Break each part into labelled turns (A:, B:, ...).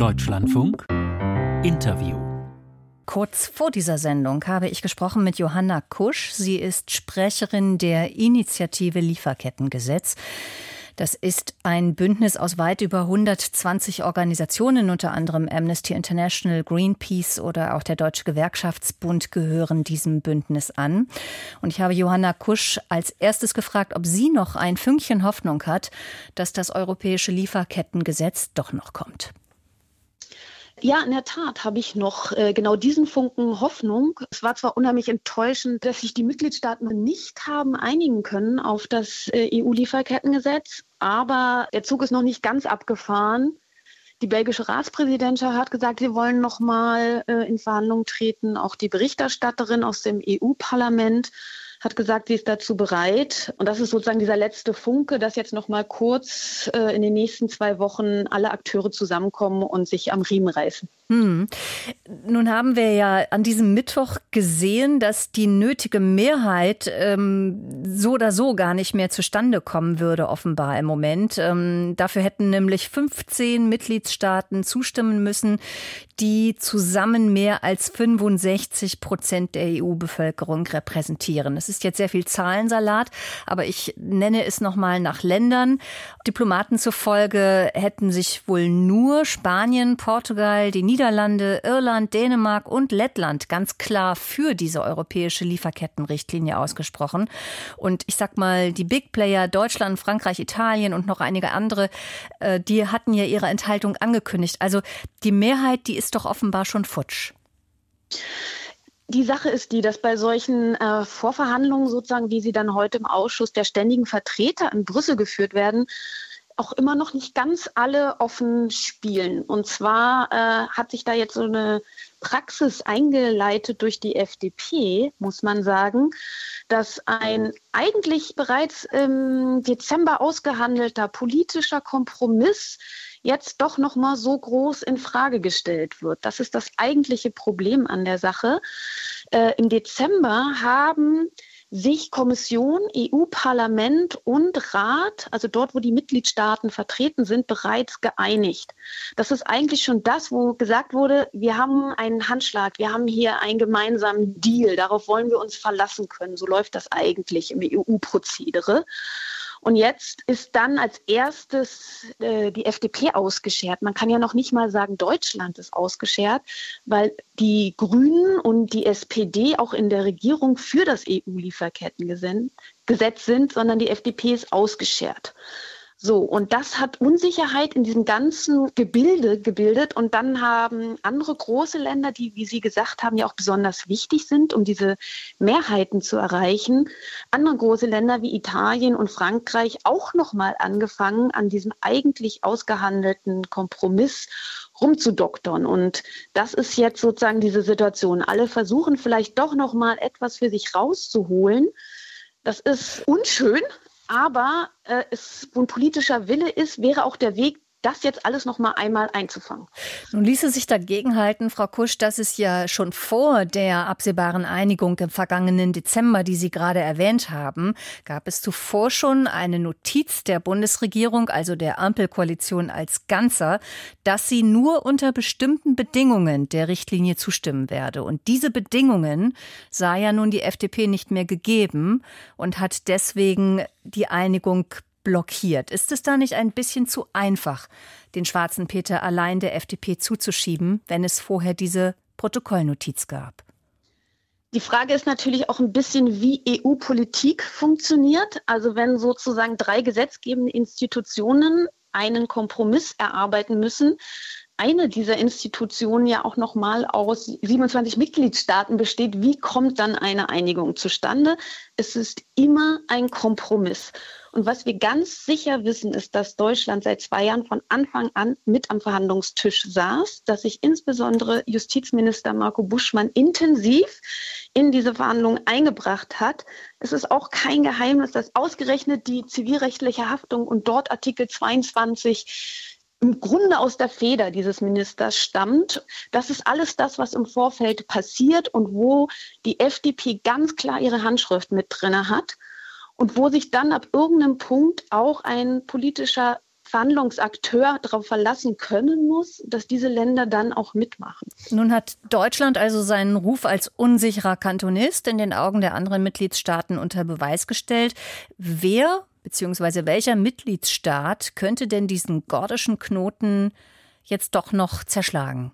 A: Deutschlandfunk Interview.
B: Kurz vor dieser Sendung habe ich gesprochen mit Johanna Kusch. Sie ist Sprecherin der Initiative Lieferkettengesetz. Das ist ein Bündnis aus weit über 120 Organisationen, unter anderem Amnesty International, Greenpeace oder auch der Deutsche Gewerkschaftsbund gehören diesem Bündnis an. Und ich habe Johanna Kusch als erstes gefragt, ob sie noch ein Fünkchen Hoffnung hat, dass das europäische Lieferkettengesetz doch noch kommt.
C: Ja, in der Tat habe ich noch äh, genau diesen Funken Hoffnung. Es war zwar unheimlich enttäuschend, dass sich die Mitgliedstaaten nicht haben einigen können auf das äh, EU-Lieferkettengesetz, aber der Zug ist noch nicht ganz abgefahren. Die belgische Ratspräsidentschaft hat gesagt, sie wollen noch mal äh, in Verhandlungen treten. Auch die Berichterstatterin aus dem EU-Parlament hat gesagt, sie ist dazu bereit. Und das ist sozusagen dieser letzte Funke, dass jetzt noch mal kurz äh, in den nächsten zwei Wochen alle Akteure zusammenkommen und sich am Riemen reißen.
B: Hm. Nun haben wir ja an diesem Mittwoch gesehen, dass die nötige Mehrheit ähm, so oder so gar nicht mehr zustande kommen würde, offenbar im Moment. Ähm, dafür hätten nämlich 15 Mitgliedstaaten zustimmen müssen, die zusammen mehr als 65 Prozent der EU-Bevölkerung repräsentieren. Es ist jetzt sehr viel Zahlensalat, aber ich nenne es nochmal nach Ländern. Diplomaten zufolge hätten sich wohl nur Spanien, Portugal, die Niederlande, Irland, Dänemark und Lettland ganz klar für diese europäische Lieferkettenrichtlinie ausgesprochen. Und ich sag mal, die Big Player Deutschland, Frankreich, Italien und noch einige andere, äh, die hatten ja ihre Enthaltung angekündigt. Also die Mehrheit, die ist doch offenbar schon futsch.
C: Die Sache ist die, dass bei solchen äh, Vorverhandlungen sozusagen, wie sie dann heute im Ausschuss der ständigen Vertreter in Brüssel geführt werden, auch immer noch nicht ganz alle offen spielen. Und zwar äh, hat sich da jetzt so eine Praxis eingeleitet durch die FDP, muss man sagen, dass ein eigentlich bereits im Dezember ausgehandelter politischer Kompromiss jetzt doch noch mal so groß in Frage gestellt wird. Das ist das eigentliche Problem an der Sache. Äh, Im Dezember haben sich Kommission, EU-Parlament und Rat, also dort, wo die Mitgliedstaaten vertreten sind, bereits geeinigt. Das ist eigentlich schon das, wo gesagt wurde, wir haben einen Handschlag, wir haben hier einen gemeinsamen Deal, darauf wollen wir uns verlassen können. So läuft das eigentlich im EU-Prozedere. Und jetzt ist dann als erstes äh, die FDP ausgeschert. Man kann ja noch nicht mal sagen, Deutschland ist ausgeschert, weil die Grünen und die SPD auch in der Regierung für das EU-Lieferkettengesetz sind, sondern die FDP ist ausgeschert. So, und das hat Unsicherheit in diesem ganzen Gebilde gebildet. Und dann haben andere große Länder, die, wie Sie gesagt haben, ja auch besonders wichtig sind, um diese Mehrheiten zu erreichen, andere große Länder wie Italien und Frankreich auch nochmal angefangen, an diesem eigentlich ausgehandelten Kompromiss rumzudoktern. Und das ist jetzt sozusagen diese Situation. Alle versuchen vielleicht doch nochmal etwas für sich rauszuholen. Das ist unschön, aber äh, es, wo ein politischer Wille ist, wäre auch der Weg das jetzt alles noch mal einmal einzufangen.
B: Nun ließe sich dagegen halten, Frau Kusch, dass es ja schon vor der absehbaren Einigung im vergangenen Dezember, die Sie gerade erwähnt haben, gab es zuvor schon eine Notiz der Bundesregierung, also der Ampelkoalition als Ganzer, dass sie nur unter bestimmten Bedingungen der Richtlinie zustimmen werde. Und diese Bedingungen sah ja nun die FDP nicht mehr gegeben und hat deswegen die Einigung blockiert. Ist es da nicht ein bisschen zu einfach, den schwarzen Peter allein der FDP zuzuschieben, wenn es vorher diese Protokollnotiz gab?
C: Die Frage ist natürlich auch ein bisschen, wie EU-Politik funktioniert. Also wenn sozusagen drei gesetzgebende Institutionen einen Kompromiss erarbeiten müssen, eine dieser Institutionen ja auch nochmal aus 27 Mitgliedstaaten besteht, wie kommt dann eine Einigung zustande? Es ist immer ein Kompromiss. Und was wir ganz sicher wissen, ist, dass Deutschland seit zwei Jahren von Anfang an mit am Verhandlungstisch saß, dass sich insbesondere Justizminister Marco Buschmann intensiv in diese Verhandlungen eingebracht hat. Es ist auch kein Geheimnis, dass ausgerechnet die zivilrechtliche Haftung und dort Artikel 22 im Grunde aus der Feder dieses Ministers stammt. Das ist alles das, was im Vorfeld passiert und wo die FDP ganz klar ihre Handschrift mit drinne hat und wo sich dann ab irgendeinem Punkt auch ein politischer Verhandlungsakteur darauf verlassen können muss, dass diese Länder dann auch mitmachen.
B: Nun hat Deutschland also seinen Ruf als unsicherer Kantonist in den Augen der anderen Mitgliedstaaten unter Beweis gestellt. Wer bzw. welcher Mitgliedsstaat könnte denn diesen gordischen Knoten jetzt doch noch zerschlagen,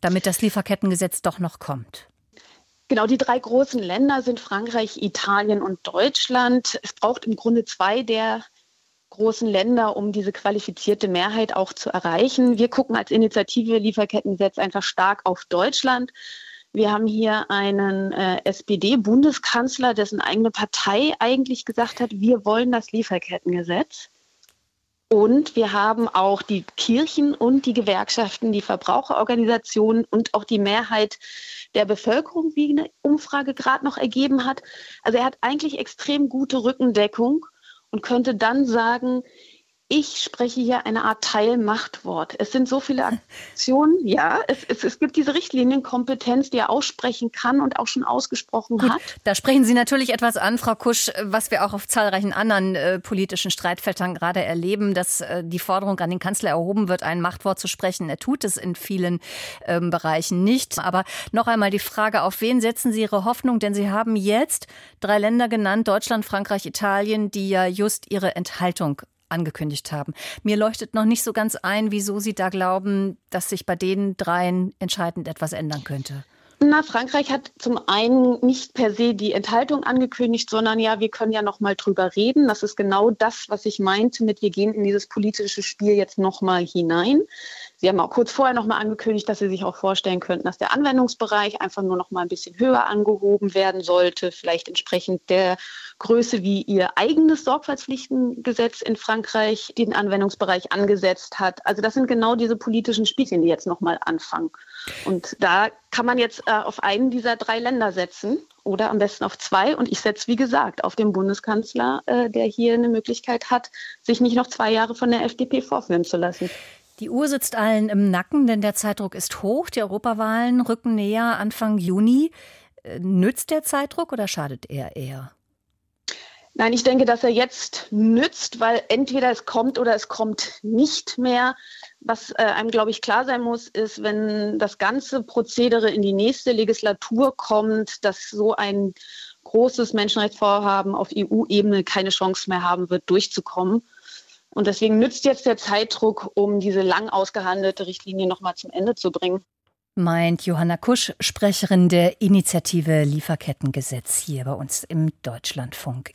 B: damit das Lieferkettengesetz doch noch kommt?
C: Genau, die drei großen Länder sind Frankreich, Italien und Deutschland. Es braucht im Grunde zwei der großen Länder, um diese qualifizierte Mehrheit auch zu erreichen. Wir gucken als Initiative Lieferkettengesetz einfach stark auf Deutschland. Wir haben hier einen äh, SPD-Bundeskanzler, dessen eigene Partei eigentlich gesagt hat, wir wollen das Lieferkettengesetz. Und wir haben auch die Kirchen und die Gewerkschaften, die Verbraucherorganisationen und auch die Mehrheit der Bevölkerung, wie eine Umfrage gerade noch ergeben hat. Also er hat eigentlich extrem gute Rückendeckung und könnte dann sagen, ich spreche hier eine Art Teilmachtwort. Es sind so viele Aktionen, ja, es, es, es gibt diese Richtlinienkompetenz, die er aussprechen kann und auch schon ausgesprochen Gut, hat.
B: Da sprechen Sie natürlich etwas an, Frau Kusch, was wir auch auf zahlreichen anderen äh, politischen Streitfeldern gerade erleben, dass äh, die Forderung an den Kanzler erhoben wird, ein Machtwort zu sprechen. Er tut es in vielen ähm, Bereichen nicht. Aber noch einmal die Frage, auf wen setzen Sie Ihre Hoffnung? Denn Sie haben jetzt drei Länder genannt, Deutschland, Frankreich, Italien, die ja just ihre Enthaltung angekündigt haben. Mir leuchtet noch nicht so ganz ein, wieso Sie da glauben, dass sich bei den dreien entscheidend etwas ändern könnte.
C: Na, Frankreich hat zum einen nicht per se die Enthaltung angekündigt, sondern ja, wir können ja noch mal drüber reden. Das ist genau das, was ich meinte mit wir gehen in dieses politische Spiel jetzt noch mal hinein. Sie haben auch kurz vorher noch mal angekündigt, dass Sie sich auch vorstellen könnten, dass der Anwendungsbereich einfach nur noch mal ein bisschen höher angehoben werden sollte, vielleicht entsprechend der Größe, wie Ihr eigenes Sorgfaltspflichtengesetz in Frankreich den Anwendungsbereich angesetzt hat. Also das sind genau diese politischen Spielchen, die jetzt noch mal anfangen. Und da kann man jetzt äh, auf einen dieser drei Länder setzen oder am besten auf zwei. Und ich setze, wie gesagt, auf den Bundeskanzler, äh, der hier eine Möglichkeit hat, sich nicht noch zwei Jahre von der FDP vorführen zu lassen.
B: Die Uhr sitzt allen im Nacken, denn der Zeitdruck ist hoch. Die Europawahlen rücken näher Anfang Juni. Äh, nützt der Zeitdruck oder schadet er eher?
C: Nein, ich denke, dass er jetzt nützt, weil entweder es kommt oder es kommt nicht mehr. Was äh, einem, glaube ich, klar sein muss, ist, wenn das ganze Prozedere in die nächste Legislatur kommt, dass so ein großes Menschenrechtsvorhaben auf EU-Ebene keine Chance mehr haben wird, durchzukommen. Und deswegen nützt jetzt der Zeitdruck, um diese lang ausgehandelte Richtlinie nochmal zum Ende zu bringen.
B: Meint Johanna Kusch, Sprecherin der Initiative Lieferkettengesetz hier bei uns im Deutschlandfunk.